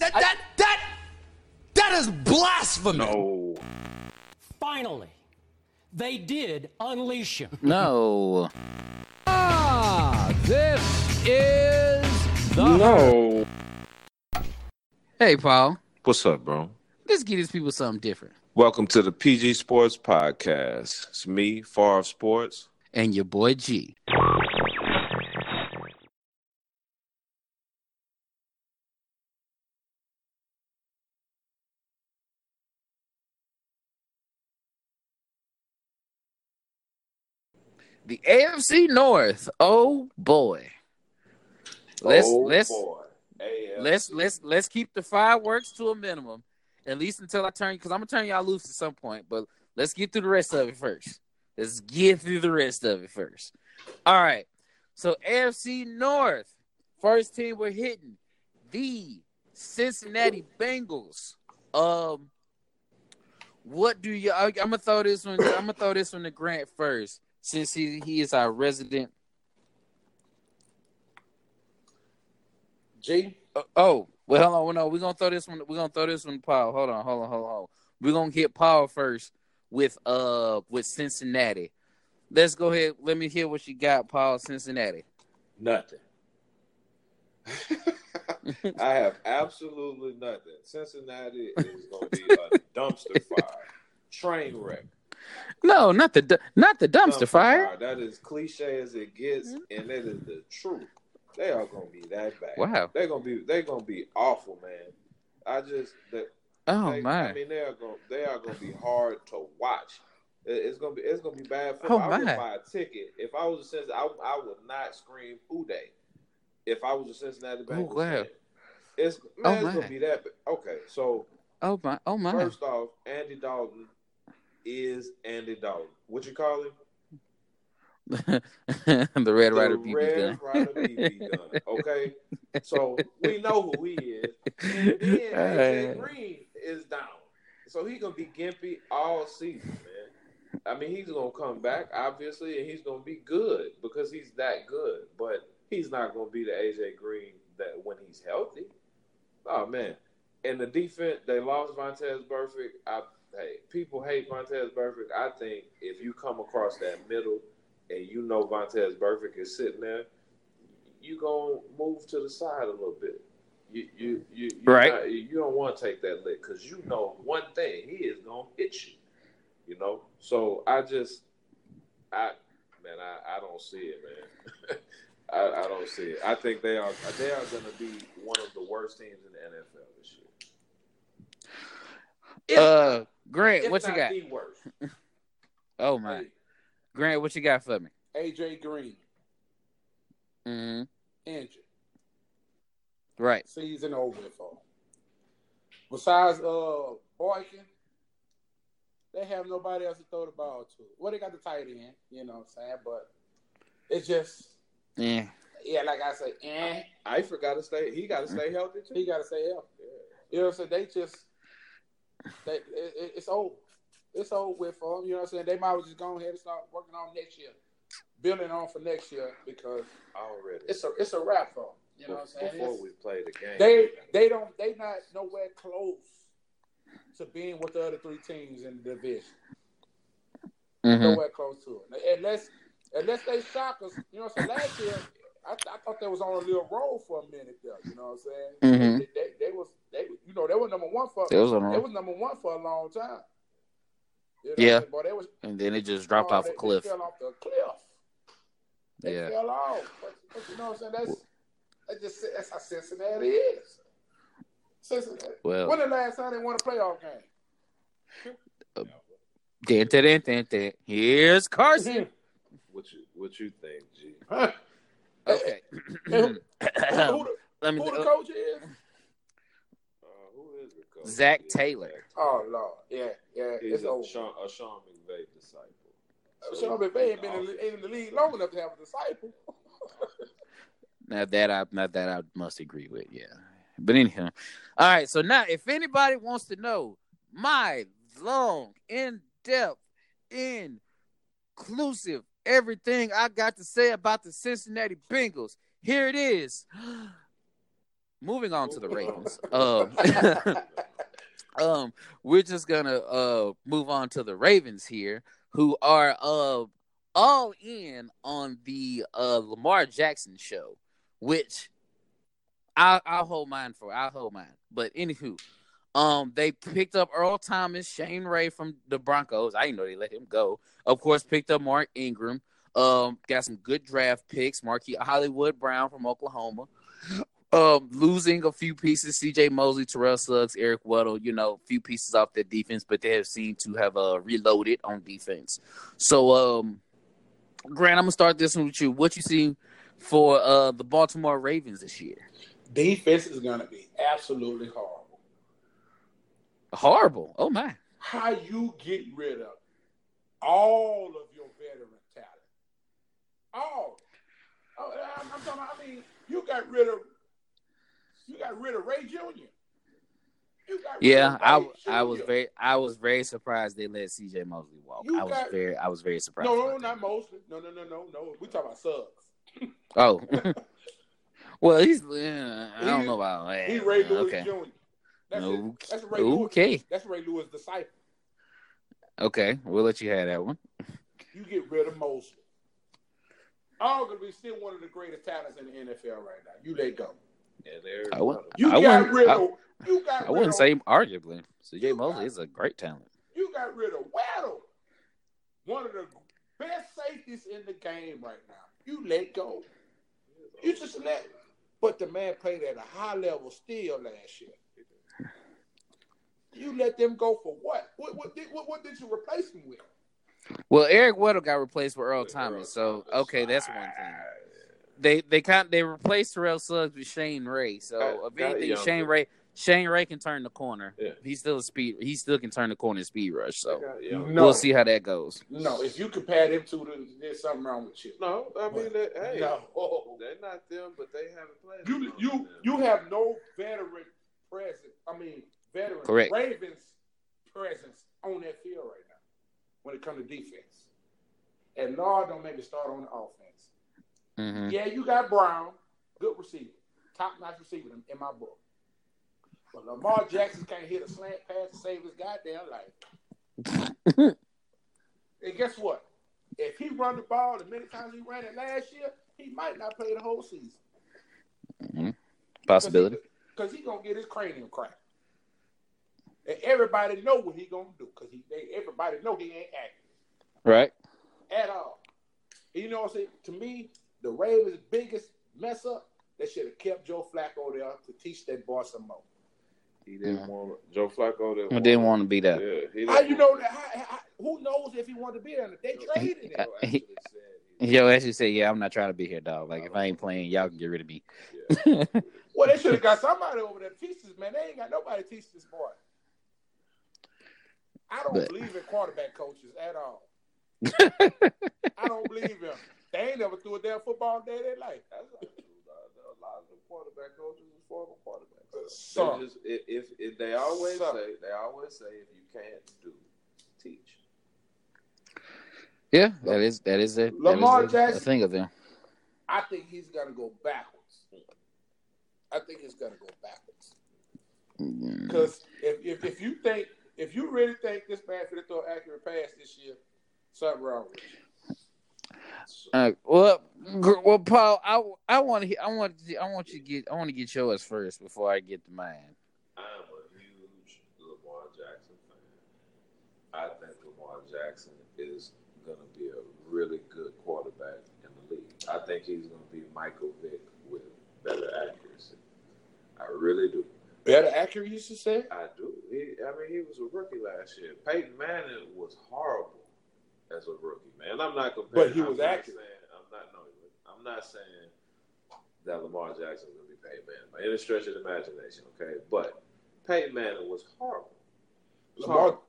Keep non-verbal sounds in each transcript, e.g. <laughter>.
That that that that is blasphemy. No. Finally, they did unleash him. <laughs> No. Ah, this is the No. Hey, Paul. What's up, bro? Let's give these people something different. Welcome to the PG Sports Podcast. It's me, Favre Sports. And your boy G. The AFC North. Oh boy. Let's oh, let's boy. Let's let's let's keep the fireworks to a minimum, at least until I turn because I'm gonna turn y'all loose at some point. But let's get through the rest of it first. Let's get through the rest of it first. All right. So AFC North, first team we're hitting the Cincinnati Bengals. Um, what do you? I, I'm gonna throw this one. I'm gonna throw this one to Grant first, since he he is our resident. G. Uh, oh, well, hold on. No, we're gonna throw this one. We're gonna throw this one to Paul. Hold on, hold on, hold on. Hold on. We're gonna hit Paul first with uh with Cincinnati. Let's go ahead. Let me hear what you got, Paul. Cincinnati. Nothing. <laughs> I have absolutely nothing. Cincinnati is going to be a dumpster fire, train wreck. No, not the not the dumpster, fire. That is cliche as it gets, mm-hmm. and that is the truth. They are going to be that bad. Wow. They're going to be they're to be awful, man. I just that. Oh they, my. I mean, they are gonna they are going to be hard to watch. It- It's gonna be it's gonna be bad for Oh, I would my. buy a ticket if I was a Cincinnati. I, I would not scream "Who Dey" if I was a Cincinnati oh, Bengals wow. It's oh, man, Oh, it's my. gonna be that. Okay, so Oh my. Oh my. first off, Andy Dalton is Andy Dalton. What you call him? <laughs> the Red Rider the Red. Rider BB gun. <laughs> Okay, so we know who he is. And then AJ Uh. Green is down, so he gonna be gimpy all season, man. I mean, he's gonna come back obviously, and he's gonna be good because he's that good. But he's not gonna be the AJ Green that when he's healthy. Oh man, and the defense they lost Vontaze Burfict. I hey, people hate Vontaze Burfict. I think if you come across that middle and you know Vontaze Burfict is sitting there, you gonna move to the side a little bit. You you you you Right. not- you don't want to take that lick because you know one thing he is gonna hit you. You know, so I just I man I, I don't see it, man. <laughs> I, I don't see it. I think they are they are gonna be one of the worst teams in the NFL this year. If Uh, Grant, what you got? The worst. <laughs> Oh my. Grant, what you got for me? AJ Green hmm injured. Right. Season over for. him. Besides uh Boykin, they have nobody else to throw the ball to. Well, they got the tight end, you know what I'm saying, but it's just Yeah. yeah, like I say, eh. I forgot to stay. He got to stay healthy too. He got to stay healthy. You know what I'm saying? They just they it, it- it's over. It's over with for them. You know what I'm saying? They might as well just go ahead and start working on next year, building on for next year because already. it's a it's a wrap for them. You know what I'm saying? Before It's- we play the game, they they don't they not nowhere close to being with the other three teams in the division. hmm Nowhere close to it. Unless unless they shock us. You know what I'm saying? Last year I, I thought they was on a little roll for a minute there. You know what I'm saying? Mhm. They, they, they was they you know they were number one for It was on they roll. was number one for a long time. You know Yeah. what I'm saying? Boy, they was And then it just dropped oh, off they, a cliff. They fell off the cliff. They Yeah. fell off. But, but you know what I'm saying? That's that's just that's how Cincinnati is. Cincinnati. Well, When the last time they won a playoff game? dun, dun, dun. here's Carson. what you what you think, G? <laughs> Huh? Okay. Hey, <coughs> who, who, the, <coughs> who the coach is? Uh, who is the? Zac Taylor. Oh Lord, yeah, yeah. He's it's a over. Sean, a Sean McVay disciple. Sean McVay ain't been in, the- in the league long enough to have a disciple. <laughs> Now that I not that I must agree with, yeah. But anyhow, all right. So now, if anybody wants to know my long, in depth, inclusive everything I got to say about the Cincinnati Bengals, here it is. <gasps> moving on to the Ravens. <laughs> Um, <laughs> um, we're just gonna uh move on to the Ravens here, who are uh all in on the uh Lamar Jackson show, which I I'll hold mine for. I'll hold mine. But anywho, um, they picked up Earl Thomas, Shane Ray from the Broncos. I didn't know they let him go. Of course, picked up Mark Ingram. Um, got some good draft picks. Marquise Hollywood Brown from Oklahoma. Um, losing a few pieces, CJ Mosley, Terrell Suggs, Eric Weddle, you know, a few pieces off their defense, but they have seemed to have uh reloaded on defense. So um Grant, I'm gonna start this one with you. What you see for uh the Baltimore Ravens this year? Defense is gonna be absolutely horrible. Horrible. Oh my. How you get rid of all of your veteran talent? All. Oh, I'm, I'm talking. About, I mean, you got rid of you got rid of Ray Jr. You got Yeah, I I was very I was very surprised they let CJ Mosley walk. You I was got- very I was very surprised. No, no, not Mosley. No, no, no, no, no. We talking about Suggs. Oh. <laughs> <laughs> well, he's uh, I don't He- know about that. He Ray Lewis okay. Jr. That's it. Okay. That's Ray Lewis. Okay. That's Ray Lewis' disciple. Okay. We'll let you have that one. You get rid of Mosley. All gonna be still one of the greatest talents in the NFL right now. You let go. Yeah, there. I would- You I got wouldn't- rid I- you got. I rid wouldn't of, say arguably. CJ You Mosley is a great talent. You got rid of Weddle, one of the best safeties in the game right now. You let go. You just let. But the man played at a high level still last year. You let them go for what? What, what, did, what, what did you replace him with? Well, Eric Weddle got replaced with Earl Thomas, so okay, that's one thing. They they kind they replaced Terrell Suggs with Shane Ray. So Got- if got anything. Shane Ray Shane Ray can turn the corner. Yeah. He's still a speed. He still can turn the corner in speed rush. So No. we'll see how that goes. No, if you compare them two, then there's something wrong with you. No, I mean, they, hey, No. they're not them, but they haven't played. You you them. you have no veteran presence. I mean, veteran Correct. Ravens presence on that field right now when it comes to defense. And Lord, don't make me start on the offense. hmm Yeah, you got Brown, good receiver, top notch receiver in, in my book. But Lamar Jackson can't hit a slant pass to save his goddamn life. <laughs> and guess what? If he run the ball the many times he ran it last year, he might not play the whole season. Possibility. Because he gonna get his cranium cracked. And everybody know what he gonna do. Because he they, everybody know he ain't acting Right. at all. And you know what I'm saying? To me, the Ravens' biggest mess up, they should have kept Joe Flacco there to teach that boy some more. He didn't want Joe Flacco. Didn't I didn't want to be there. Yeah, he How you know that? How, how, who knows if he wanted to be there? They traded him. Joe actually said he- Yo actually said, "Yeah, I'm not trying to be here, dog. Like if I ain't playing, y'all can get rid of me." <laughs> Well, they should have got somebody over there to teach this man. They ain't got nobody to teach this boy. I don't But- believe in quarterback coaches at all. <laughs> I don't believe him. They ain't never threw a damn football day in their life. That's not true. dog. A lot of the quarterback coaches are former quarterbacks. Sir. They just, if, if, if they always Sir. say, they always say, if you can't do, teach. yeah, that is that is a, Lamar that is a, a Jackson- thing of him. I think he's gonna go backwards. I think he's gonna go backwards. Mm. Because if, if if you think if you really think this man finna throw an accurate pass this year, something wrong with you. Uh, well, well, Paul, I, I want to I want to, I want you to get I want to get yours first before I get to mine. I'm a huge Lamar Jackson fan. I think Lamar Jackson is going to be a really good quarterback in the league. I think he's going to be Michael Vick with better accuracy. I really do. Better accuracy, you say? I do. He, I mean, he was a rookie last year. Peyton Manning was horrible as a rookie, man. I'm not comparing. But he was accurate. Saying, I'm not. No, I'm not saying that Lamar Jackson is going to be Peyton Manning by any stretch of the imagination. Okay, but Peyton Manning was horrible. Was Lamar, horrible.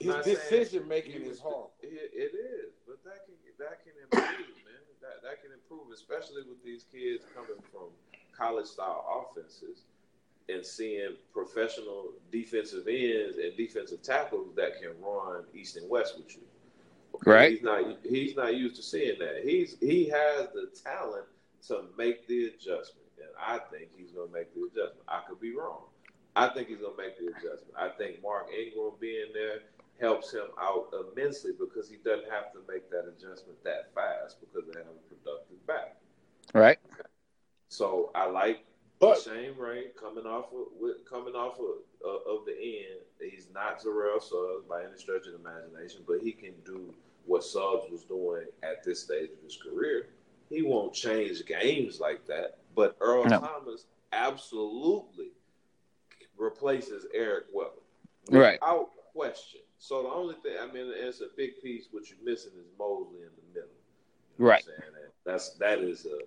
his decision making is horrible. It, it is, but that can that can improve, man. That that can improve, especially with these kids coming from college style offenses and seeing professional defensive ends and defensive tackles that can run east and west with you. Okay, Right. He's not he's not used to seeing that. He's he has the talent to make the adjustment, and I think he's going to make the adjustment. I could be wrong. I think he's going to make the adjustment. I think Mark Ingram being there helps him out immensely because he doesn't have to make that adjustment that fast because they have a productive back. Right. So I like But Shane Ray coming off of with, coming off of, uh, of the end. He's not Terrell Suggs by any stretch of the imagination, but he can do what Suggs was doing at this stage of his career. He won't change games like that, but Earl No. Thomas absolutely replaces Eric Weddle Right. without question. So the only thing, I mean, it's a big piece. What you're missing is Mosley in the middle. You know Right. What I'm saying? That's that is a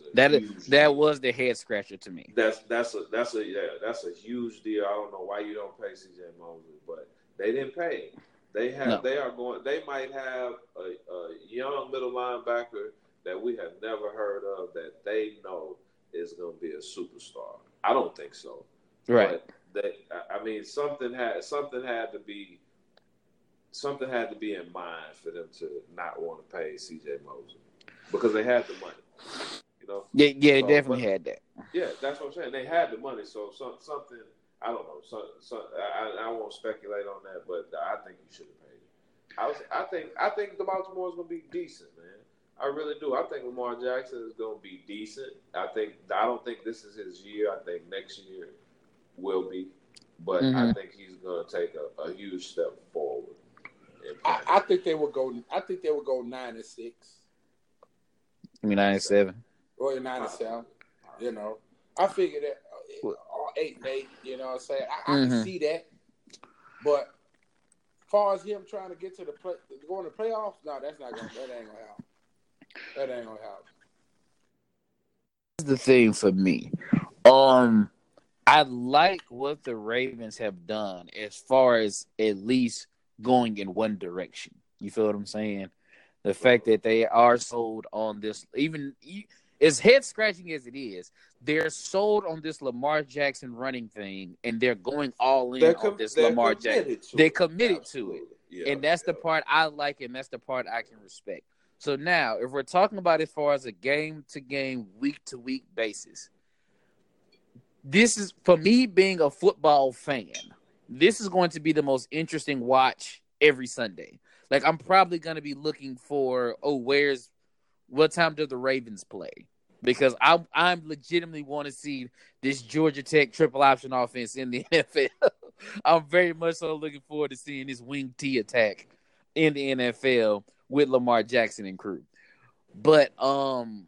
is a That was the head scratcher to me. that's that's a that's a yeah that's a huge deal. I don't know why you don't pay CJ Mosley, but they didn't pay. him. They have No. they are going. They might have a, a young middle linebacker that we have never heard of that they know is going to be a superstar. I don't think so. Right. But I- I mean, something had something had to be something had to be in mind for them to not want to pay CJ Mosley because they had the money. You know. Yeah, yeah, it So, definitely but- had that. Yeah, that's what I'm saying. They had the money, so some, something I don't know. Some, some, I, I won't speculate on that, but I think you should have paid it. I was, I think, I think the Baltimore is going to be decent, man. I really do. I think Lamar Jackson is going to be decent. I think I don't think this is his year. I think next year will be, but I Mhm. think he's going to take a, a huge step forward. I. I think they would go. I think they would go nine and six I mean, nine seven. Or nine and seven. You know, I figured that uh, or eight and eight. You know what I'm saying? I, I Mhm. can see that, but as far as him trying to get to the play, going to playoffs, no, that's not gonna. That ain't gonna happen. That ain't gonna happen. Here's the thing for me. Um, I like what the Ravens have done as far as at least going in one direction. You feel what I'm saying? The fact that they are sold on this, even as head scratching as it is, they're sold on this Lamar Jackson running thing, and they're going all in They're on this Lamar Jackson. They're it. committed to it. Yeah, and that's the part I like, and that's the part I can respect. So now, if we're talking about as far as a game to game, week to week basis, this is for me being a football fan. This is going to be the most interesting watch every Sunday. Like I'm probably going to be looking for, oh, where's what time do the Ravens play? Because I I'm legitimately want to see this Georgia Tech triple option offense in the <laughs> NFL. I'm very much so looking forward to seeing this wing T attack in the NFL with Lamar Jackson and crew. But um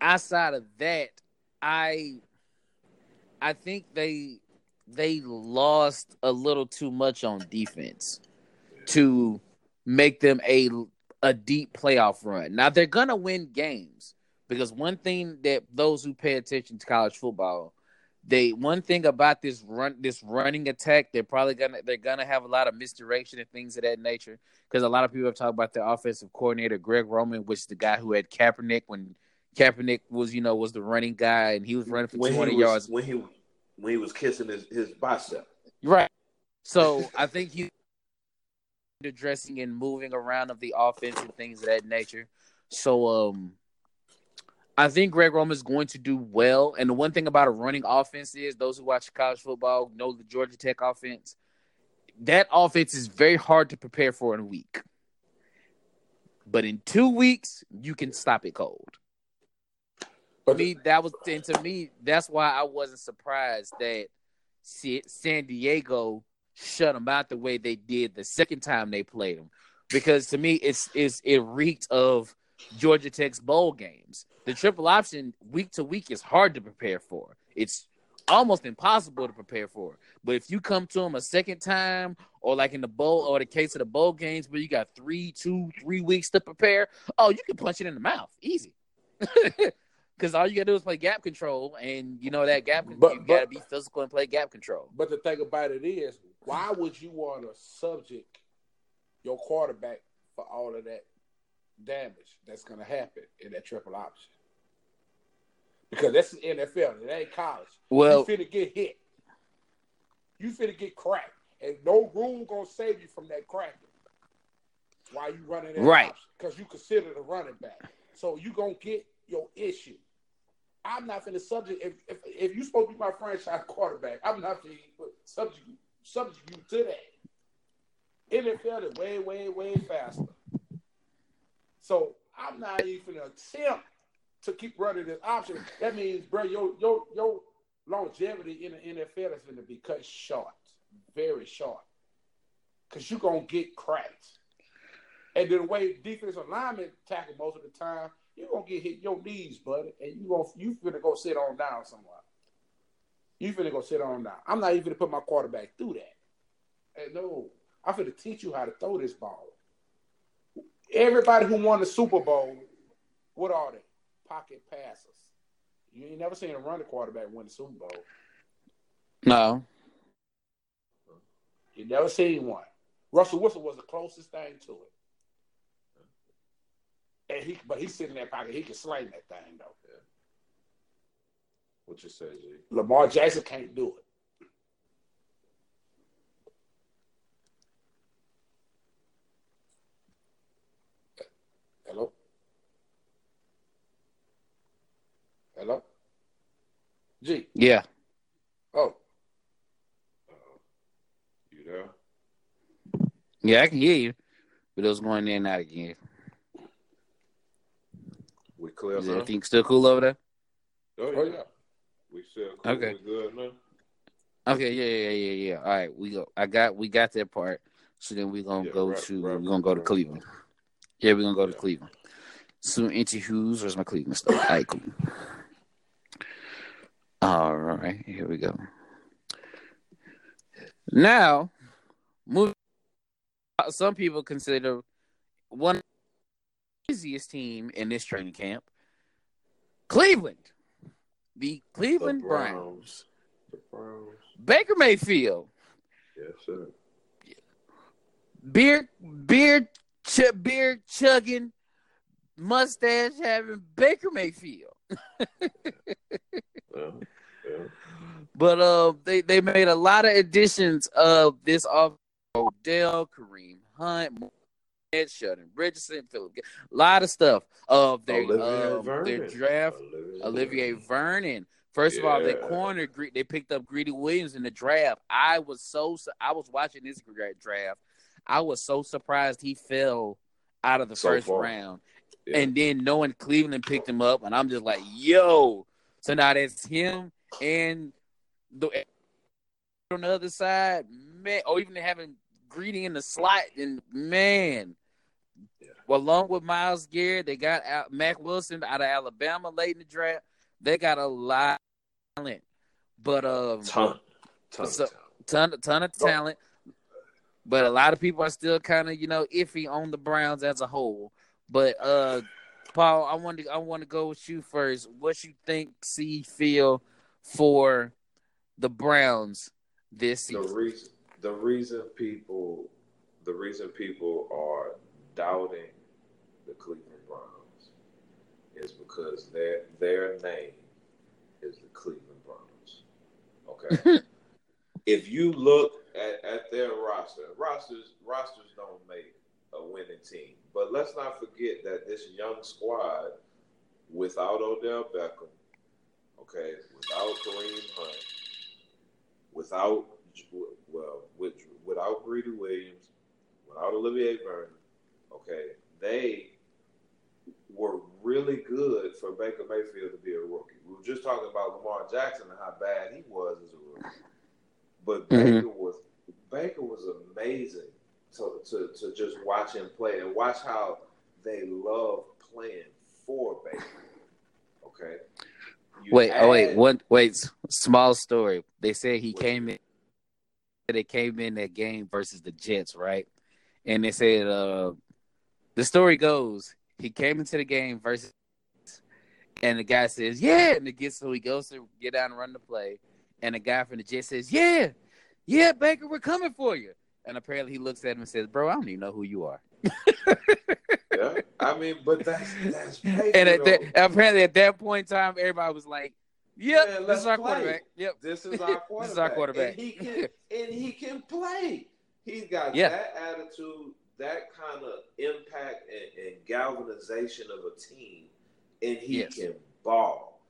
outside of that, I I think they they lost a little too much on defense to make them a a deep playoff run. Now they're gonna win games because one thing that those who pay attention to college football, they one thing about this run this running attack, they're probably gonna they're gonna have a lot of misdirection and things of that nature. Because a lot of people have talked about the offensive coordinator Greg Roman, which is the guy who had Kaepernick when Kaepernick was you know was the running guy and he was running for two hundred yards. when he when he was kissing his, his bicep. Right. So I think he addressing and moving around of the offense and things of that nature. So um I think Greg Roman is going to do well. And the one thing about a running offense is those who watch college football know the Georgia Tech offense. That offense is very hard to prepare for in a week. But in two weeks, you can stop it cold. But me, that was and to me, that's why I wasn't surprised that San Diego shut them out the way they did the second time they played them. Because to me, it's it's it reeked of Georgia Tech's bowl games. The triple option week to week is hard to prepare for. It's almost impossible to prepare for. But if you come to them a second time, or like in the bowl, or the case of the bowl games where you got three, two, three weeks to prepare, oh, you can punch it in the mouth easy. <laughs> Because all you gotta do is play gap control, and you know that gap. But- you gotta but- be physical and play gap control. But the thing about it is, why would you want to subject your quarterback for all of that damage that's going to happen in that triple option? Because that's the NFL. It ain't college. Well, you finna get hit. You finna get cracked, and no room gonna save you from that cracking. While you running that Right. Because you consider the running back, so you gonna get your issue. I'm not finna subject if if, if you supposed to be my franchise <laughs> quarterback, I'm not finna subject subject you to that. NFL is way, way, way faster. So I'm not even attempt to keep running this option. That means, bro, your your your longevity in the NFL is going to be cut short, very short, because you're gonna get cracked. And then the way defensive alignment tackle most of the time, you're gonna get hit your knees, buddy, and you gonna you finna go sit on down somewhere. You finna go sit on down. I'm not even gonna put my quarterback through that. And no, I'm finna teach you how to throw this ball. Everybody who won the Super Bowl, what are they? Pocket passers. You ain't never seen a running quarterback win the Super Bowl. No. You never seen one. Russell Wilson was the closest thing to it. And he, but he's sitting in that pocket. He can sling that thing though. What you say, G? Lamar Jackson can't do it. Hello. Hello. G. Yeah. Oh, You there? Yeah, I can hear you. But it was going in and out again. We clear Is now? everything still cool over there? Oh, oh yeah. Yeah. We still cool. Okay. We good now? Okay, yeah, yeah, yeah, yeah, yeah. All right, we go. I got we got that part. So then we're gonna Yeah, go wrap- to wrap- we're gonna go to Cleveland. Yeah, we're gonna go to Cleveland. So into who's where's my Cleveland stuff? All right, cool. All right, here we go. Now, move. Some people consider one easiest team in this training camp, Cleveland, the Cleveland The Browns, The Browns. Baker Mayfield, Yes, sir. beer, beer, ch- beer chugging, mustache having Baker Mayfield. Yeah. Yeah. But uh, they they made a lot of additions of this off Odell, Kareem Hunt, Sheldon, Richardson, Philip, a lot of stuff of their Olivier um, their draft. Olivier Vernon. First of all, they Yeah. cornered. They picked up Greedy Williams in the draft. I was so I was watching this draft. I was so surprised he fell out of the So first far. round, Yeah. and then knowing Cleveland picked him up, and I'm just like, yo. So now that's him and the on the other side, man, or even having Greedy in the slot, and man. Well, along with Myles Garrett, they got out Mack Wilson out of Alabama late in the draft. They got a lot of talent, but um, ton, ton, So- of ton ton of talent. But a lot of people are still kind of you know iffy on the Browns as a whole. But uh, Paul, I want to I want to go with you first. What you think, see, feel for the Browns this season? The reason, the reason people, the reason people are doubting the Cleveland Browns is because their their name is the Cleveland Browns. Okay. <laughs> if you look at, at their roster, rosters rosters don't make a winning team. But let's not forget that this young squad, without Odell Beckham, okay, without Kareem Hunt, without well, with, without Greedy Williams, without Olivier Vernon, okay, they were really good for Baker Mayfield to be a rookie. We were just talking about Lamar Jackson and how bad he was as a rookie, but Mhm. Baker was Baker was amazing to, to to just watch him play and watch how they love playing for Baker. Okay. You Wait, oh wait, add- one wait, small story. They said he What? came in. They came in that game versus the Jets, right? And they said uh, the story goes he came into the game versus, and the guy says, "Yeah," and the gets so he goes to get down and run the play, and the guy from the Jets says, "Yeah, yeah, Baker, we're coming for you." And apparently he looks at him and says, "Bro, I don't even know who you are." <laughs> Yeah, I mean, but that's that's Baker, <laughs> And at that, apparently at that point in time, everybody was like, "Yep, Yeah, this is our play. quarterback." Yep. This is <laughs> our quarterback. This is our quarterback. And he can and he can play. He's got Yeah. that attitude, that kind of impact and, and galvanization of a team, and he Yes. can ball.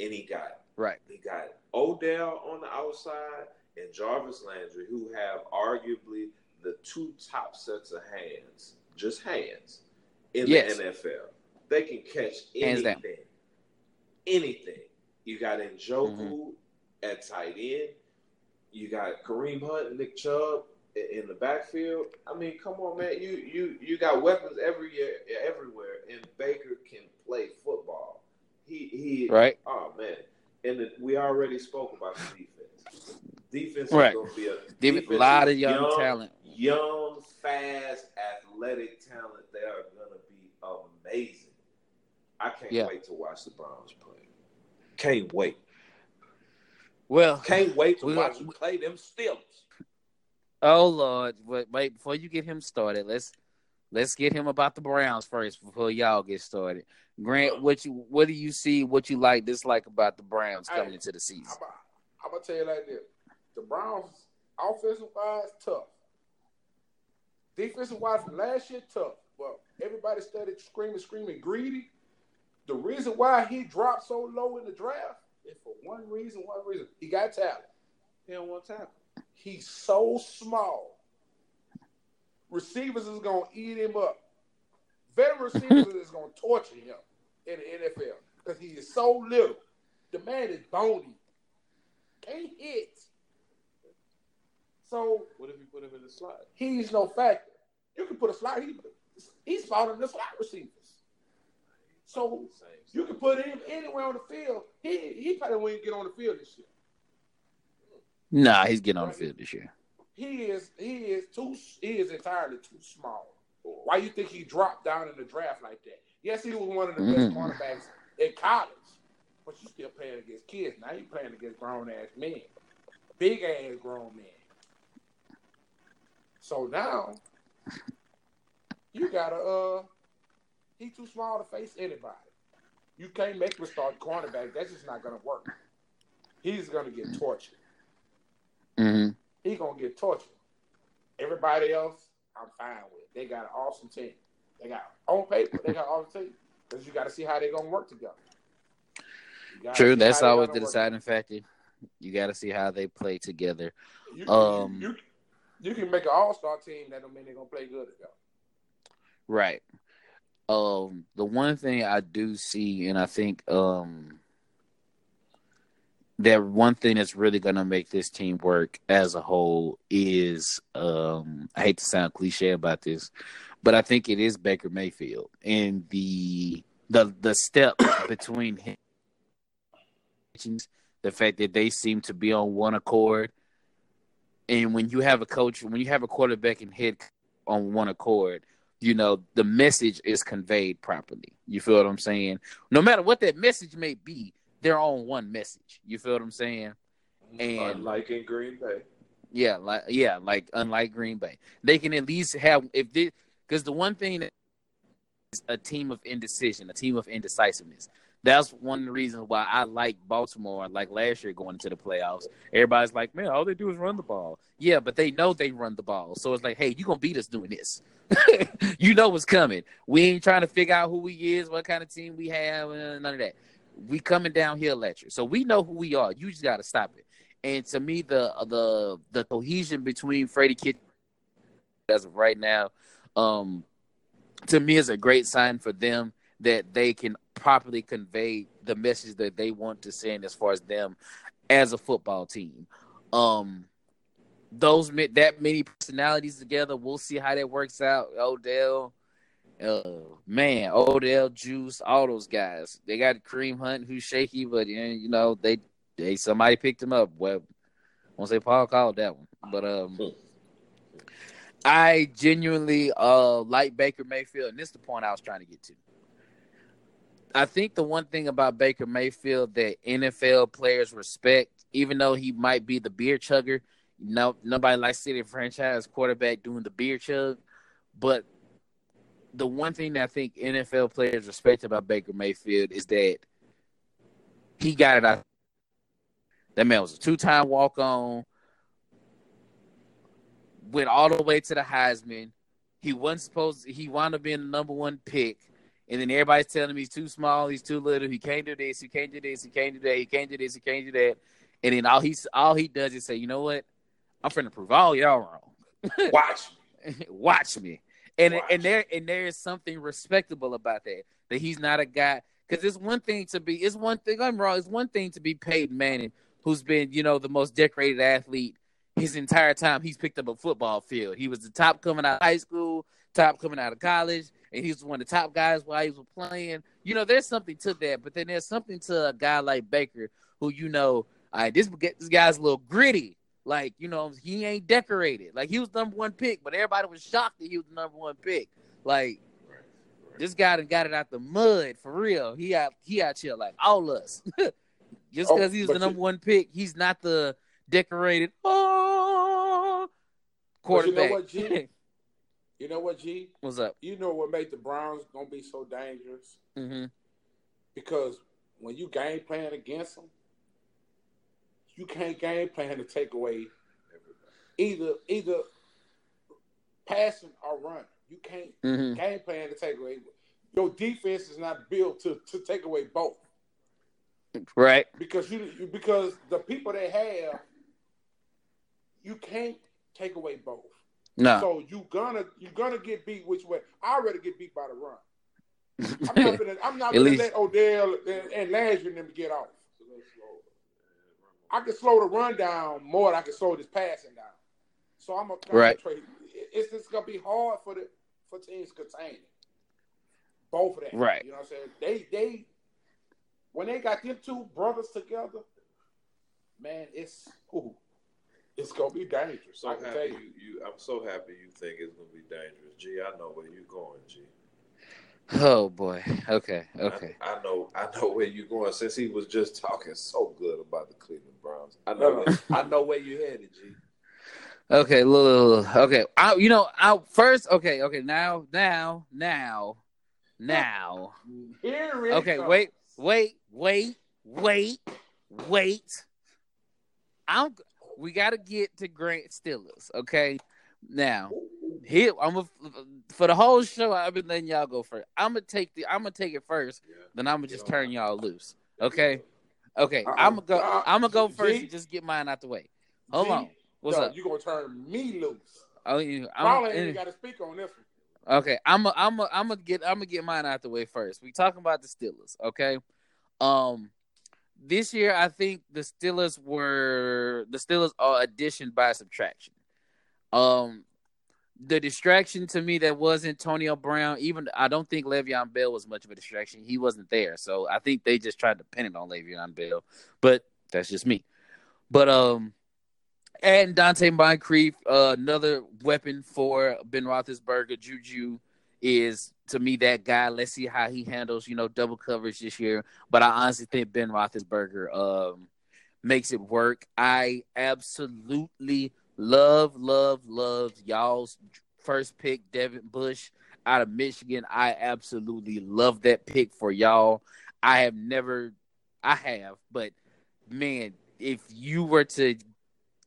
and he got Right. he got Odell on the outside and Jarvis Landry, who have arguably the two top sets of hands, just hands, in Yes. the NFL. They can catch anything. Anything. You got Njoku Mm-hmm. at tight end. You got Kareem Hunt Nick Chubb in the backfield. I mean, come on, man. You you you got weapons every year, everywhere, and Baker can play football. He he. Right. Oh man, and the, we already spoke about the defense. Defense Right. is going to be a defense a lot of young, talent. young, fast, athletic talent. They are going to be amazing. I can't Yeah. wait to watch the Browns play. Can't wait. Well, Can't wait to We- watch them play them Steelers. Oh Lord, wait, wait before you get him started. Let's let's get him about the Browns first before y'all get started. Grant, what you what do you see? What you like, dislike about the Browns coming Hey, into the season? I'm, I'm gonna tell you like this: the Browns, offensive wise, tough. Defensive wise, from last year, tough. Well, everybody started screaming, screaming, greedy. The reason why he dropped so low in the draft is for one reason, one reason. He got talent. He don't want tackle. He's so small. Receivers is gonna eat him up. Veteran <laughs> receivers is gonna torture him in the NFL because he is so little. The man is bony. Can't hit. So What if you put him in the slot? he's no factor. You can put a slot. He, he's following the slot receivers. So you can put him anywhere on the field. He he probably won't even get on the field this year. Nah, he's getting on the field this year. He is he is too he is entirely too small. Why you think he dropped down in the draft like that? Yes, he was one of the best Mm. cornerbacks in college, but you still playing against kids. Now you playing against grown ass men, big ass grown men. So now you gotta uh he too small to face anybody. You can't make him start cornerback. That's just not gonna work. He's gonna get tortured hmm he gonna get tortured. Everybody else, I'm fine with. They got an awesome team. They got on paper, they got awesome team. Because you got to see how they're gonna work together. True, that's always the deciding factor. You got to see how they play together. You, Um, you, you, you can make an all star team. That don't mean they're gonna play good together. Right. Um, the one thing I do see, and I think um that one thing that's really gonna make this team work as a whole is um I hate to sound cliche about this, but I think it is Baker Mayfield and the the the step <coughs> between him the fact that they seem to be on one accord. And when you have a coach, when you have a quarterback and head on one accord, you know, the message is conveyed properly. You feel what I'm saying? No matter what that message may be, they're on one message. You feel what I'm saying? And like in Green Bay. yeah, like yeah, like unlike Green Bay, they can at least have if they because the one thing that is a team of indecision, a team of indecisiveness. That's one of the reasons why I like Baltimore. Like last year going into the playoffs, everybody's like, "Man, all they do is run the ball." Yeah, but they know they run the ball, so it's like, "Hey, you gonna beat us doing this? <laughs> you know what's coming. We ain't trying to figure out who he is, what kind of team we have, none of that. We coming downhill at you, so we know who we are. You just got to stop it." And to me, the the the cohesion between Freddie Kitchens as of right now, um, to me is a great sign for them that they can properly convey the message that they want to send as far as them as a football team. Um, those that many personalities together, we'll see how that works out. Odell, uh, man, Odell, Juice, all those guys. They got Kareem Hunt, who's shaky, but you know they they somebody picked him up. Well, won't say Paul called that one, but um. I genuinely uh like Baker Mayfield, and this is the point I was trying to get to. I think the one thing about Baker Mayfield that NFL players respect, even though he might be the beer chugger, no nobody likes the franchise quarterback doing the beer chug. But the one thing that I think NFL players respect about Baker Mayfield is that he got it out. That man was a two time walk on, went all the way to the Heisman. He wasn't supposed he wound up being the number one pick. and then everybody's telling him he's too small, he's too little, he can't do this, he can't do this, he can't do that, he can't do this, he can't do that, and then all he's all he does is say, you know what, I'm finna prove all y'all wrong. <laughs> Watch. Watch me. And and there and there is something respectable about that. That he's not a guy because it's one thing to be it's one thing I'm wrong. It's one thing to be Peyton Manning, who's been, you know, the most decorated athlete his entire time he's picked up a football field. He was the top coming out of high school, top coming out of college, and he was one of the top guys while he was playing. You know, there's something to that, but then there's something to a guy like Baker who you know, all right, this this guy's a little gritty. Like, you know, he ain't decorated. Like he was number one pick, but everybody was shocked that he was the number one pick. Like this guy done got it out the mud for real. He out he out here like all us. <laughs> Just Oh, because he was the you- number one pick, he's not the decorated oh But you quarterback. know what, G? <laughs> You know what, G? What's up? You know what made the Browns gonna be so dangerous? hmm Because when you game plan against them, you can't game plan to take away either either passing or running. You can't hmm game plan to take away. Your defense is not built to, to take away both Right. because you because the people they have, you can't take away both. No. So you gonna you gonna get beat which way? I already get beat by the run. I'm not <laughs> gonna I'm not gonna least- let Odell and, and Landry and them get off. I can slow the run down more than I can slow this passing down. So I'm gonna Right. It's just gonna be hard for the for teams to contain it. Both of them. Right. You know what I'm saying? They they when they got them two brothers together, man, it's ooh, it's gonna be dangerous. So I can tell you. you. you. I'm so happy you think it's gonna be dangerous. Gee, I know where you're going, G. oh boy. Okay. Okay. I, I know. I know where you're going. Since he was just talking so good about the Cleveland Browns, I know. Uh-huh. I know where you're headed, G. Okay, little okay. I you know, I first okay, okay, now now now now. Here it Okay, comes. wait, wait, wait, wait, wait. I'm we gotta get to Grant Stillers, okay? Now, here I'm a, for the whole show, I've been letting y'all go first. I'm gonna take the I'm gonna take it first, then I'm gonna just turn y'all loose. Okay? Okay, Uh-uh. I'm gonna go Uh-uh. I'm gonna go first G- and just get mine out the way. Hold G, on. What's no, up? You gonna turn me loose? Oh, you- I'm- Probably ain't got to speak on this one. Okay, I'm a, I'm a, I'm gonna get I'm gonna get mine out the way first. We talking about the Steelers, okay? Um, this year I think the Steelers were the Steelers are addition by subtraction. Um, the distraction to me that was Antonio Brown. Even I don't think Le'Veon Bell was much of a distraction. He wasn't there, so I think they just tried to pin it on Le'Veon Bell. But that's just me. But um, and Donte Moncrief, uh, another weapon for Ben Roethlisberger. Juju is to me that guy. Let's see how he handles, you know, double coverage this year. But I honestly think Ben Roethlisberger um, makes it work. I absolutely love, love, love y'all's first pick, Devin Bush out of Michigan. I absolutely love that pick for y'all. I have never, I have, but man, if you were to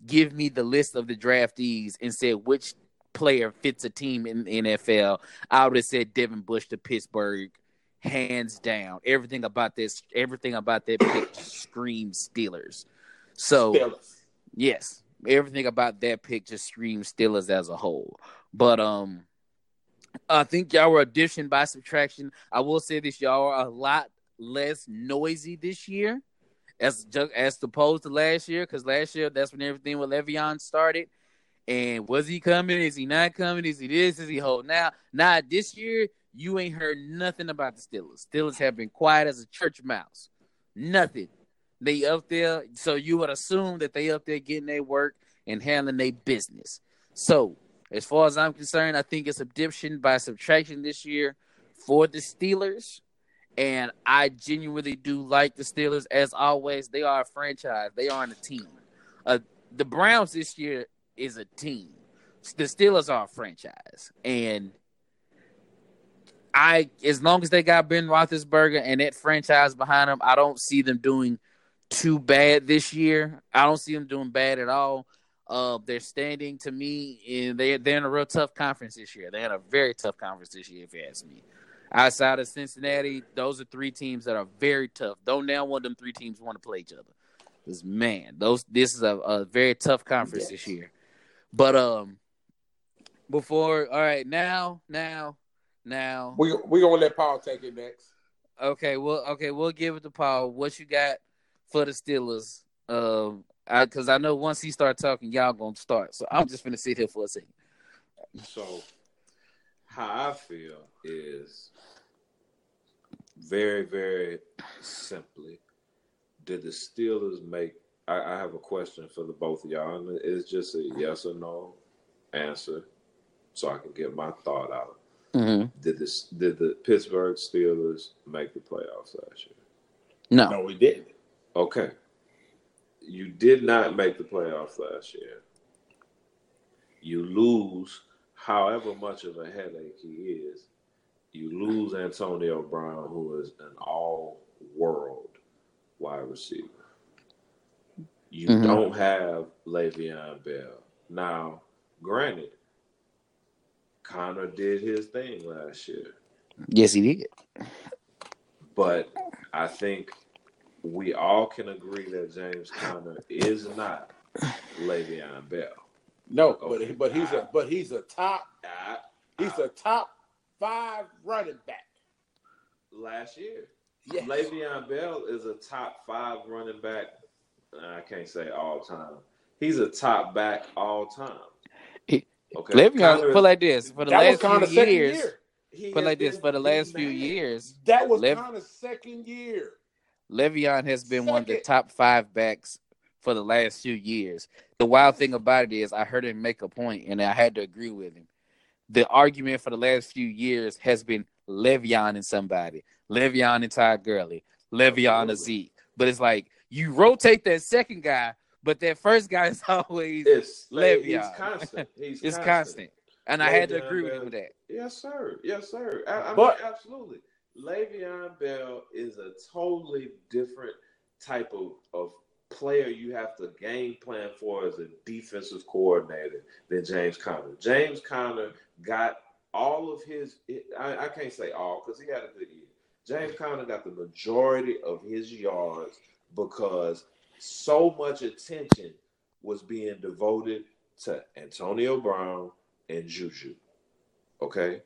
give me the list of the draftees and said which player fits a team in the NFL, I would have said Devin Bush to Pittsburgh, hands down. Everything about this, everything about that pick <coughs> screams Steelers. So Steelers. yes, everything about that pick just screams Steelers as a whole. But um, I think y'all were addition by subtraction. I will say this: y'all are a lot less noisy this year, as as opposed to last year. Because last year, that's when everything with Le'Veon started. And was he coming? Is he not coming? Is he this? Is he holding out? Nah, this year you ain't heard nothing about the Steelers. Steelers have been quiet as a church mouse. Nothing. They up there, so you would assume that they up there getting their work and handling their business. So, as far as I'm concerned, I think it's addition by subtraction this year for the Steelers. And I genuinely do like the Steelers. As always, they are a franchise. They aren't a team. Uh, the Browns this year is a team. The Steelers are a franchise. And I, as long as they got Ben Roethlisberger and that franchise behind them, I don't see them doing too bad this year. I don't see them doing bad at all. Uh, they're standing to me, and they they're in a real tough conference this year. They're in a very tough conference this year, if you ask me. Outside of Cincinnati, those are three teams that are very tough. Don't now one of them three teams want to play each other. Because man, those this is a, a very tough conference this year. But um, before all right, now, now, now, We we gonna let Paul take it next. okay, well, okay, we'll give it to Paul. What you got for the Steelers? Um, because I, know once he start talking, y'all gonna start. So I'm just gonna sit here for a second. So, how I feel is very, very simply: Did the Steelers make? I, I have a question for the both of y'all, and it's just a yes or no answer, so I can get my thought out. Mm-hmm. Did this? Did the Pittsburgh Steelers make the playoffs last year? No, No, we didn't. Okay. You did not make the playoffs last year. You lose however much of a headache he is. You lose Antonio Brown, who is an all world wide receiver. You Mhm. don't have Le'Veon Bell. Now, granted, Conner did his thing last year. yes, he did. But I think we all can agree that James Conner is not Le'Veon Bell. No, Okay. but but he's a but he's a top I- he's a top five running back. last year, Yes. Le'Veon Bell is a top five running back. I can't say all time. He's a top back all time. He- Okay, Le'Veon, Conner put like this for the that last Conner's few years. year. Put like this for the the last few man. years. That was Lev- Conner's second year. Le'Veon has been one of the top five backs for the last few years. The wild thing about it is, I heard him make a point, and I had to agree with him. The argument for the last few years has been Le'Veon and somebody, Le'Veon and Todd Gurley, Le'Veon and Absolutely. Zeke. But it's like you rotate that second guy, but that first guy is <laughs> always It's Le- he's constant. <laughs> He's it's constant. And I had to agree with him with that. Yes, sir. Yes, sir. I, I But- mean, absolutely. Le'Veon Bell is a totally different type of, of player you have to game plan for as a defensive coordinator than James Conner. James Conner got all of his, I, I can't say all because he had a good year. James Conner got the majority of his yards because so much attention was being devoted to Antonio Brown and Juju. Okay.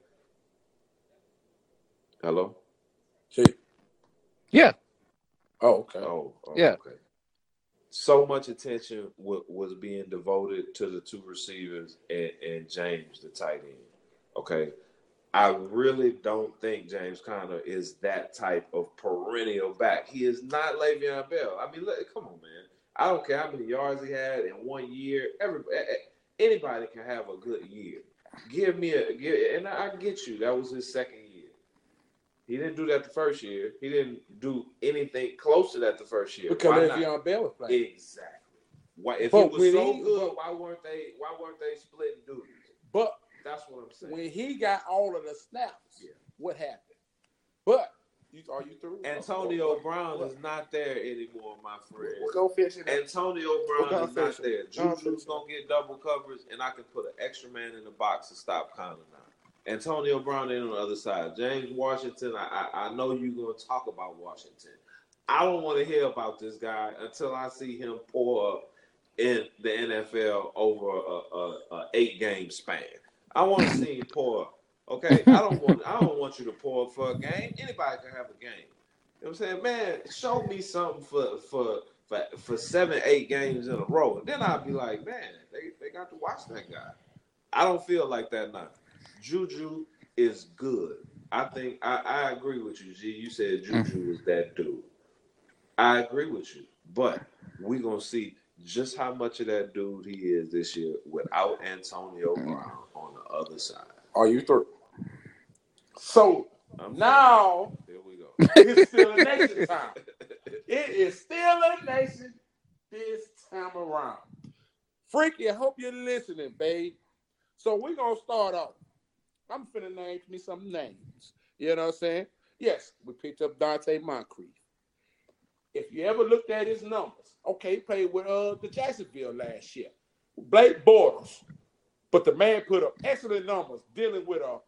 Hello. See? Yeah. Oh, okay. Oh, oh, Yeah. Okay. So much attention w- was being devoted to the two receivers and, and James, the tight end. Okay. I really don't think James Conner is that type of perennial back. He is not Le'Veon Bell. I mean, look, come on, man. I don't care how many yards he had in one year. Every anybody can have a good year. Give me a give, and I get you. That was his second year. He didn't do that the first year. He didn't do anything close to that the first year. Because Why not? Le'Veon Bell was playing. Exactly. Why, if But he was so he- good, but- why weren't they? Why weren't they splitting duties? But That's what I'm saying. when he got all of the snaps, Yeah. what happened? But you are you through? Antonio What- Brown what- is not there anymore, my friend. We'll go finish it. Antonio Brown gonna is not there. We're gonna Juju's gonna get double coverage, and I can put an extra man in the box to stop Conner now. Antonio Brown in on the other side. James Washington, I, I, I know you're gonna talk about Washington. I don't want to hear about this guy until I see him pour up in the NFL over a, a, a eight game span. I want to see him pour up. Okay, I don't want I don't want you to pour up for a game. Anybody can have a game. You know what I'm saying, man? Show me something for for for, for seven, eight games in a row, and then I'll be like, man, they, they got to watch that guy. I don't feel like that now. Juju is good. I think I, I agree with you, G. You said mm. Juju is that dude. I agree with you, but we're gonna see just how much of that dude he is this year without Antonio mm. Brown on the other side. Are you through? So I'm now here we go. <laughs> <laughs> it's Steeler Nation time. It is still a nation this time around. Freaky, I hope you're listening, babe. So we're gonna start off. I'm finna name me some names. You know what I'm saying? Yes, we picked up Donte Moncrief. If you ever looked at his numbers, okay, he played with uh the Jacksonville last year. Blake Bortles. But the man put up excellent numbers dealing with a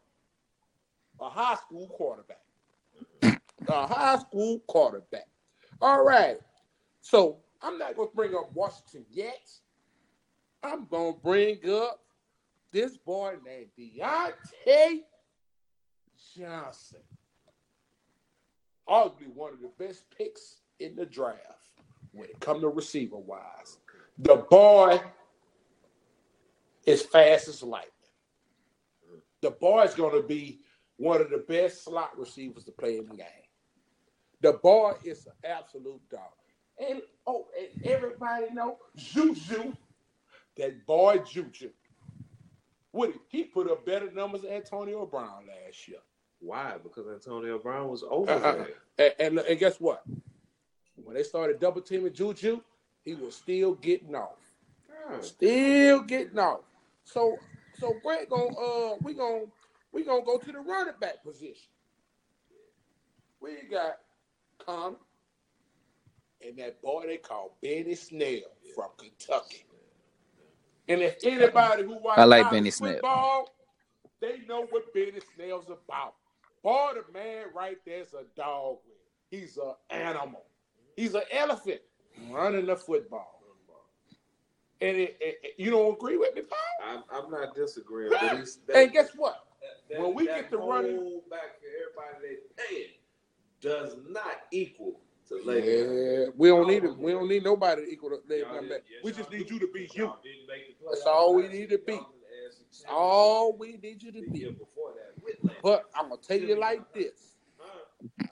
a high school quarterback. a high school quarterback. All right. So I'm not gonna bring up Washington yet. I'm gonna bring up this boy named Diontae Johnson. Arguably one of the best picks in the draft when it comes to receiver wise. The boy is fast as lightning. The boy is going to be one of the best slot receivers to play in the game. The boy is an absolute dog. And oh, and everybody know Juju, that boy Juju. What he put up better numbers than Antonio Brown last year. Why? Because Antonio Brown was uh, over Uh-uh. there. Uh, and, and, and guess what? When they started double teaming Juju, he was still getting off. Still getting off. So so Grant gonna uh we gonna we gonna go to the running back position. We got Conner and that boy they call Benny Snell from Kentucky. And if anybody who watches I like Benny Snell. football, they know what Benny Snell's about. Boy, the man right there's a dog. He's an animal. He's an elephant running the football. And it, it- it- you don't agree with me, Paul? I'm, I'm not disagreeing, but he's that, And guess what? that- when we that get to running- back for everybody they paying does not equal to Le'Veon. Yeah, we don't need it. We don't need nobody to equal to Y'all Le'Veon did- We just need you to be you. Y'all didn't make the That's all we need to be. Y'all in the AFC Championship. All we need you to be. before that with Le'Veon. But I'm gonna tell you like this.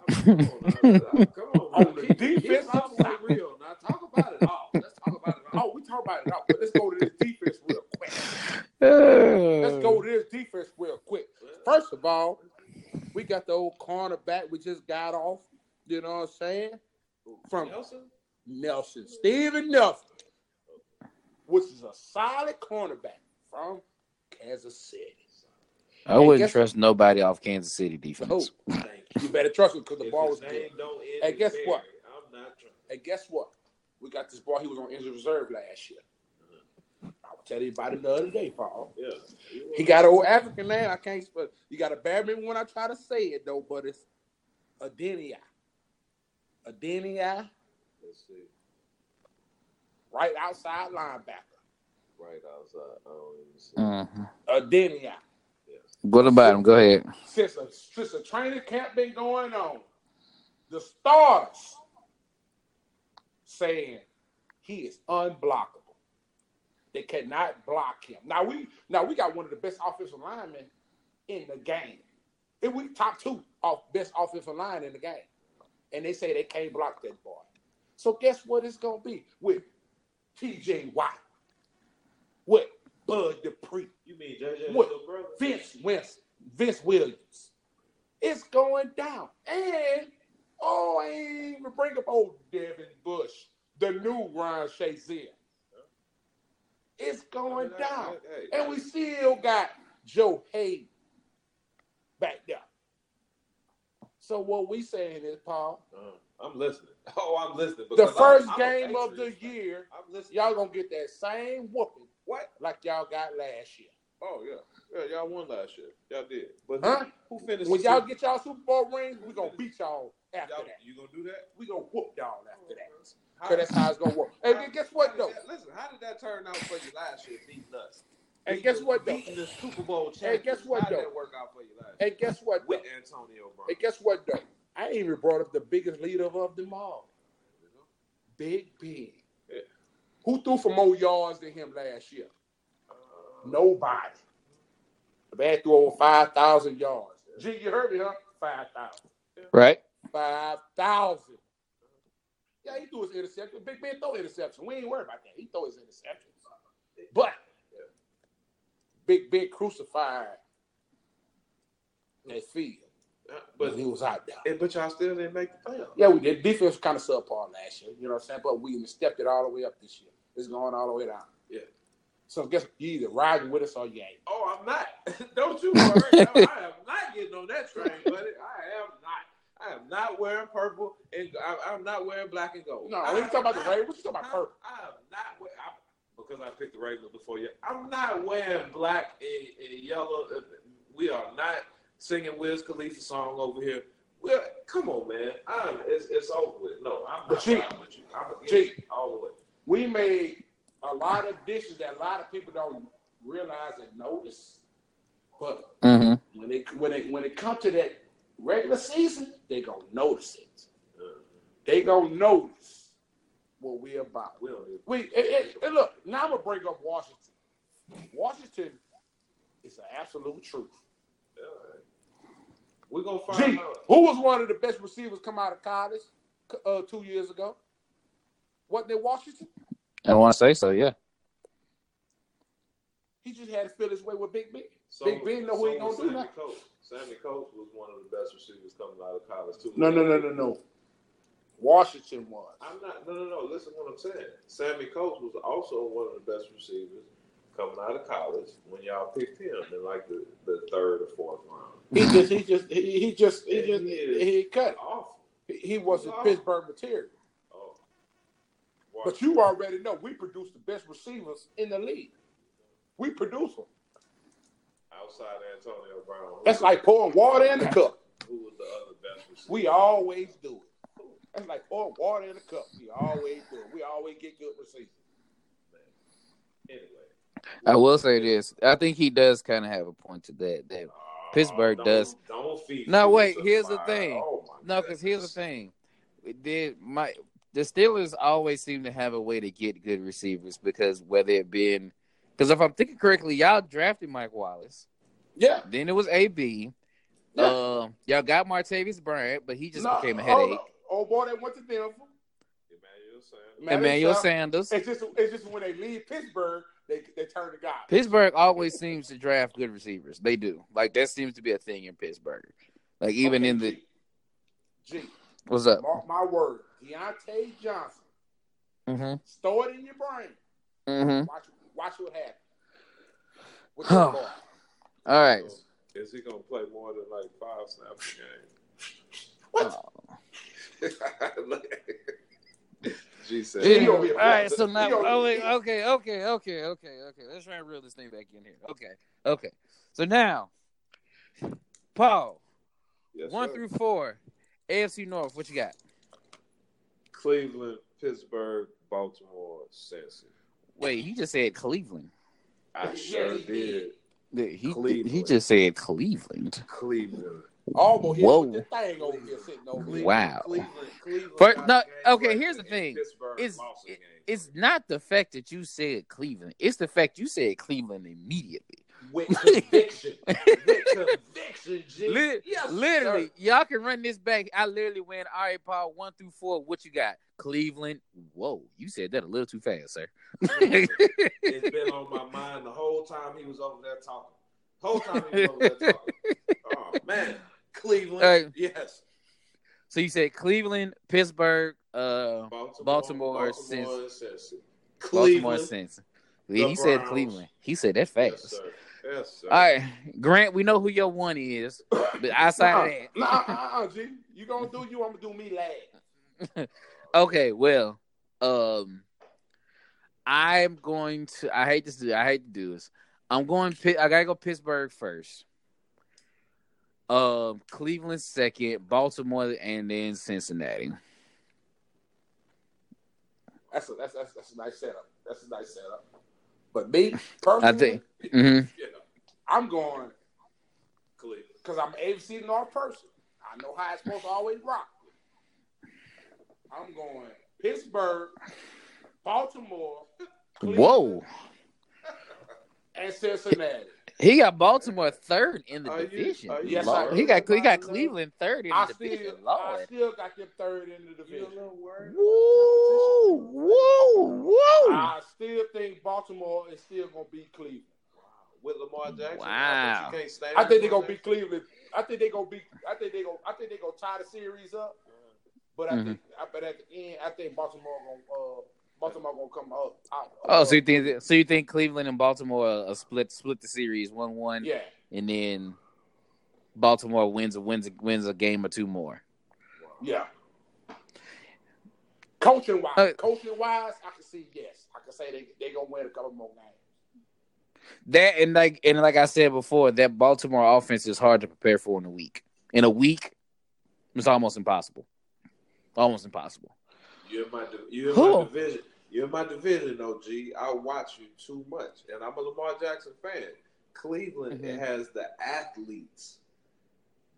Come on, now. <laughs> Come on, On the Keep- keep defensive all side. real. Now talk about it all. Let's talk about it all. Oh, we talk about it all, but let's go to this defense real quick. Let's go to this defense real quick. First of all, we got the old cornerback we just got off. You know what I'm saying? From Nelson? Nelson, Steven Nelson, which is a solid cornerback from Kansas City. I wouldn't guess- trust nobody off Kansas City Oh, defense. <laughs> Thank you. you better trust him because the If ball his was good. don't And guess Berry, what? I'm not trying. And guess what? We got this boy. He was on injured reserve last year. I was telling you about it the other day, Paul. Yeah. He got an old African name. I can't spell. You got to bear me when I try to say it though, but it's Adeniyi. Adeniyi, Let's see. right outside linebacker. Right outside. Oh, let me see. Mhm. Adeniyi. Yes. What about him? Go ahead. Since a since a training camp been going on, the stars saying he is unblockable. They cannot block him. Now we now we got one of the best offensive linemen in the game. If we top two off best offensive line in the game. And they say they can't block that boy. So guess what it's gonna be with TJ Watt, with Bud Dupree, You mean JJ brother? Vince West, Vince Williams. It's going down. And oh, I ain't even bring up old Devin Bush, the new Ryan Shazier. It's going I mean, down. I- And we still got Joe Haden back there. So what we saying is, Paul, Uh, I'm listening. <laughs> Oh, I'm listening. the 1st I'm- I'm game of the year, y'all gonna get that same whooping What? like y'all got last year. Oh yeah, yeah. Y'all won last year. Y'all did. But Huh? who, who finished? When y'all get y'all Super Bowl rings, we gonna beat y'all after y'all, that. you gonna do that? We gonna whoop y'all after that. How- Cause that's how it's gonna work. And then guess what how though? that- listen, how did that turn out for you last year? Beating us. And Beating guess what, though? Beating the Super Bowl And guess what, How though? that work out for you last? And guess what? With Though? Antonio Brown. And guess what though? I even brought up the biggest leader of them all. Big Ben. Yeah. Who threw for more yards than him last year? Uh, Nobody. The man threw over five thousand yards. G, you heard me, huh? Five thousand. Right? Five thousand. Yeah, he threw his interception. Big Ben throw interception. We ain't worried about that. He throw his interceptions. But Big Ben crucified that field. But but he was out there. but y'all still didn't make the playoffs. Yeah, we did. Defense was kind of subpar last year. You know what I'm saying? But we stepped it all the way up this year. It's going all the way down. Yeah. So guess you either riding with us or you ain't. Oh, I'm not. <laughs> Don't you worry. I <laughs> am not getting on that train, buddy. I am not. I am not wearing purple and I, I'm not wearing black and gold. No, I we talking about the am Ravens. We talking about not- purple. I am not wearing, I, because I picked the regular before you. I'm not wearing black and, and yellow. We are not singing Wiz Khalifa song over here. Well, come on, man. I'm, it's, it's over with. No, I'm But not G- with you. I'm against G- you all the way. We made a lot of dishes that a lot of people don't realize and notice. But Mm-hmm. when it when it when it comes to that regular season, they gonna notice it. They gonna notice what we're about. We don't need We it, it, it- look now. I'm gonna bring up Washington. Washington is the absolute truth. We're gonna find Gee, out. who was one of the best receivers come out of college uh, two years ago? Wasn't it Washington? I want to say so. Yeah. He just had to feel his way with Big Ben. So, Big Ben know who he so gonna was do Sammy now. Coates. Sammy Coates was one of the best receivers coming out of college too. No, no, no, no, no. Washington was. I'm not. No, no, no. Listen, to what I'm saying. Sammy Coates was also one of the best receivers coming out of college when y'all picked him in like the, the third or fourth round. He just, he just, he, he just, he just, he he cut. Awful. He, he wasn't. Pittsburgh material. Oh. But you already know we produce the best receivers in the league. We produce them. outside Antonio Brown. That's like pouring water in the cup. who was the other best receiver? We always do it. That's like pouring water in the cup. We always do. We always get good receivers. anyway. I will say this. I think he does kind of have a point to that. That Pittsburgh don't- does. Don't feed. No, wait, to here's the thing. Oh no, because here's the thing. It did my the Steelers always seem to have a way to get good receivers because whether it been because if I'm thinking correctly, y'all drafted Mike Wallace. Yeah. Then it was AB. Yeah. Uh, y'all got Martavis Bryant, but he just No, became a hold headache. On. Oh boy, they went to Denver. Emmanuel Sanders. Emmanuel it's, Sanders. It's just, it's just when they leave Pittsburgh, they they turn to God. Pittsburgh always seems to draft good receivers. They do. Like that seems to be a thing in Pittsburgh. Like even Okay, in the G, G, what's up? mark my word, Diontae Johnson. Mm-hmm. Store it in your brain. Mm-hmm. Watch, watch what happens. With Huh. ball. All right. Is he gonna play more than like five snaps a What? game? G said. He Yeah. gonna be a All right, so now, oh, wait, okay, okay, okay, okay, okay. Let's try and reel this thing back in here. Okay, okay. So now, Paul, Yes, one sir. through four, AFC North. What you got? Cleveland, Pittsburgh, Baltimore, Cincy. Wait, he just said Cleveland. I sure did. He he just said Cleveland. Cleveland. Almost hit Whoa. with this thing over here sitting over here. Wow. Cleveland, Cleveland But no, okay, here's the thing. It's it- it's not the fact that you said Cleveland. It's the fact you said Cleveland immediately. With <laughs> conviction. with conviction, G. Lit- Yes, literally, sir. y'all can run this back. I literally went, all right, Paul, one through four. What you got? Cleveland. Whoa, you said that a little too fast, sir. It's been on my mind the whole time he was over there talking. Whole time he was over there talking. <laughs> Oh man, Cleveland. Right. Yes. so you said Cleveland, Pittsburgh, uh, Baltimore, Baltimore, Baltimore, Cincy. and Baltimore, Cleveland. Yeah, he said Cleveland. He said that fast. Yes, sir. Yes, sir. All right, Grant, we know who your one is, but <laughs> outside Nah, of that, nah, uh, uh, G. You gonna do you? I'm gonna do me last. <laughs> okay, well, um, I'm going to. I hate to do. I hate to do this. I'm going. I gotta go Pittsburgh first. Um, Cleveland second, Baltimore, and then Cincinnati. That's a that's that's, that's a nice setup. That's a nice setup. But me <laughs> personally, I think. hmm yeah, I'm going Cleveland. because I'm an AFC North person. I know how it's supposed to always rock. I'm going Pittsburgh, Baltimore, Cleveland, Whoa, and Cincinnati. He got Baltimore third in the Are you- division. are you Yes, Lord. I he got he got Cleveland third in I the still, division. I still got them third in the division. little? Woo, woo, woo. I still think Baltimore is still gonna beat Cleveland. With Lamar Jackson. Wow. I, bet you can't stand I think they're gonna beat Cleveland. I think they're gonna beat. I think they gonna. I think they're gonna tie the series up. But I Mhm. think. I but at the end, I think Baltimore gonna. Uh, Baltimore gonna come up. Out, Oh, so you think so? You think Cleveland and Baltimore uh, split split the series one one, Yeah. and then Baltimore wins wins wins a game or two more. Yeah. Coaching wise, Uh, coaching wise, I can see yes. I can say they they gonna win a couple more games. That and like and like I said before, that Baltimore offense is hard to prepare for in a week. In a week, it's almost impossible. Almost impossible. You're in my you're in Who? my division. You're in my division, OG. I watch you too much, and I'm a Lamar Jackson fan. Cleveland Mhm. has the athletes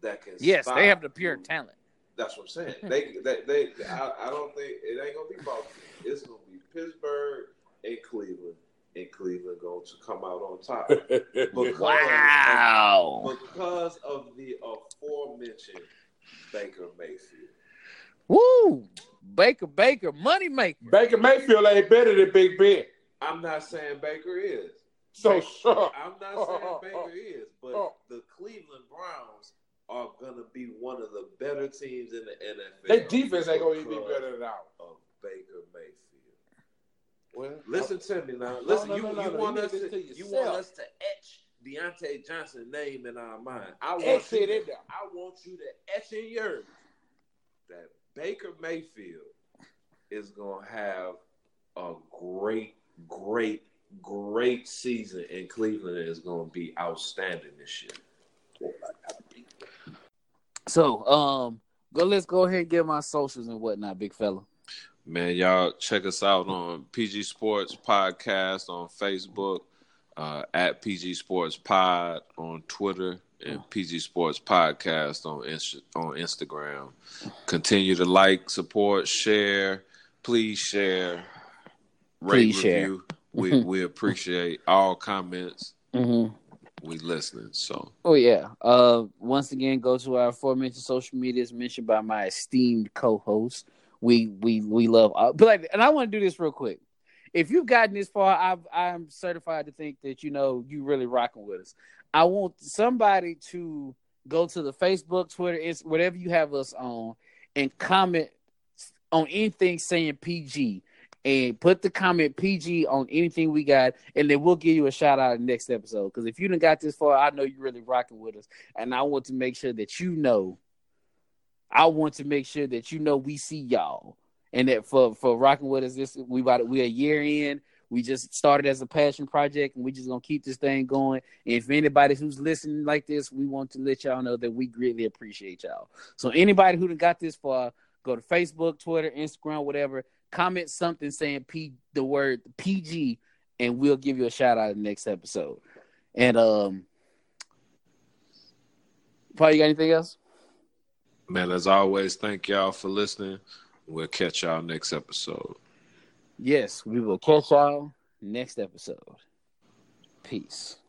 that can. Yes, they have the pure you. talent. That's what I'm saying. <laughs> They, they, they. I, I don't think it ain't gonna be Baltimore. It's gonna be Pittsburgh and Cleveland, and Cleveland going to come out on top <laughs> because Wow. of, because of the aforementioned Baker Mayfield. Woo! Baker Baker, money maker. Baker Mayfield ain't better than Big Ben. I'm not saying Baker is. So <laughs> sure. I'm not saying Baker is, but oh. the Cleveland Browns are gonna be one of the better teams in the NFL. Their defense ain't gonna even be better than ours. of Baker Mayfield. Well, Listen to me now. Listen, no, you, no, no, you no. want You us to, to you want us to etch Diontae Johnson's name in our mind. I want Etch you it to, in there. I want you to etch in yours that Baker Mayfield is gonna have a great, great, great season in Cleveland is gonna be outstanding this year. So, um, go. Let's go ahead and get my socials and whatnot, big fella. Man, y'all check us out on PG Sports Podcast on Facebook, uh, at PG Sports Pod on Twitter, and PG Sports Podcast on on Instagram. Continue to like, support, share. Please share. Rate, Please share. review. We <laughs> we appreciate all comments. Mm-hmm. We listening. So Oh yeah. Uh, once again, go to our aforementioned social medias mentioned by my esteemed co-host. We we we love, uh, but like, and I want to do this real quick. If you've gotten this far, I've, I'm certified to think that you know you really rocking with us. I want somebody to go to the Facebook, Twitter, Inst- whatever you have us on, and comment on anything saying PG, and put the comment PG on anything we got, and then we'll give you a shout out in the next episode. Because if you done got this far, I know you're really rocking with us, and I want to make sure that you know. I want to make sure that you know we see y'all, and that for for rocking with us, this we about we a year in. We just started as a passion project, and we just gonna keep this thing going. If anybody who's listening like this, we want to let y'all know that we greatly appreciate y'all. So anybody who got this far, go to Facebook, Twitter, Instagram, whatever. Comment something saying P the word PG, and we'll give you a shout out in the next episode. And um, Paul, you got anything else? man, as always, thank y'all for listening. We'll catch y'all next episode. Yes, we will catch y'all next episode. Peace.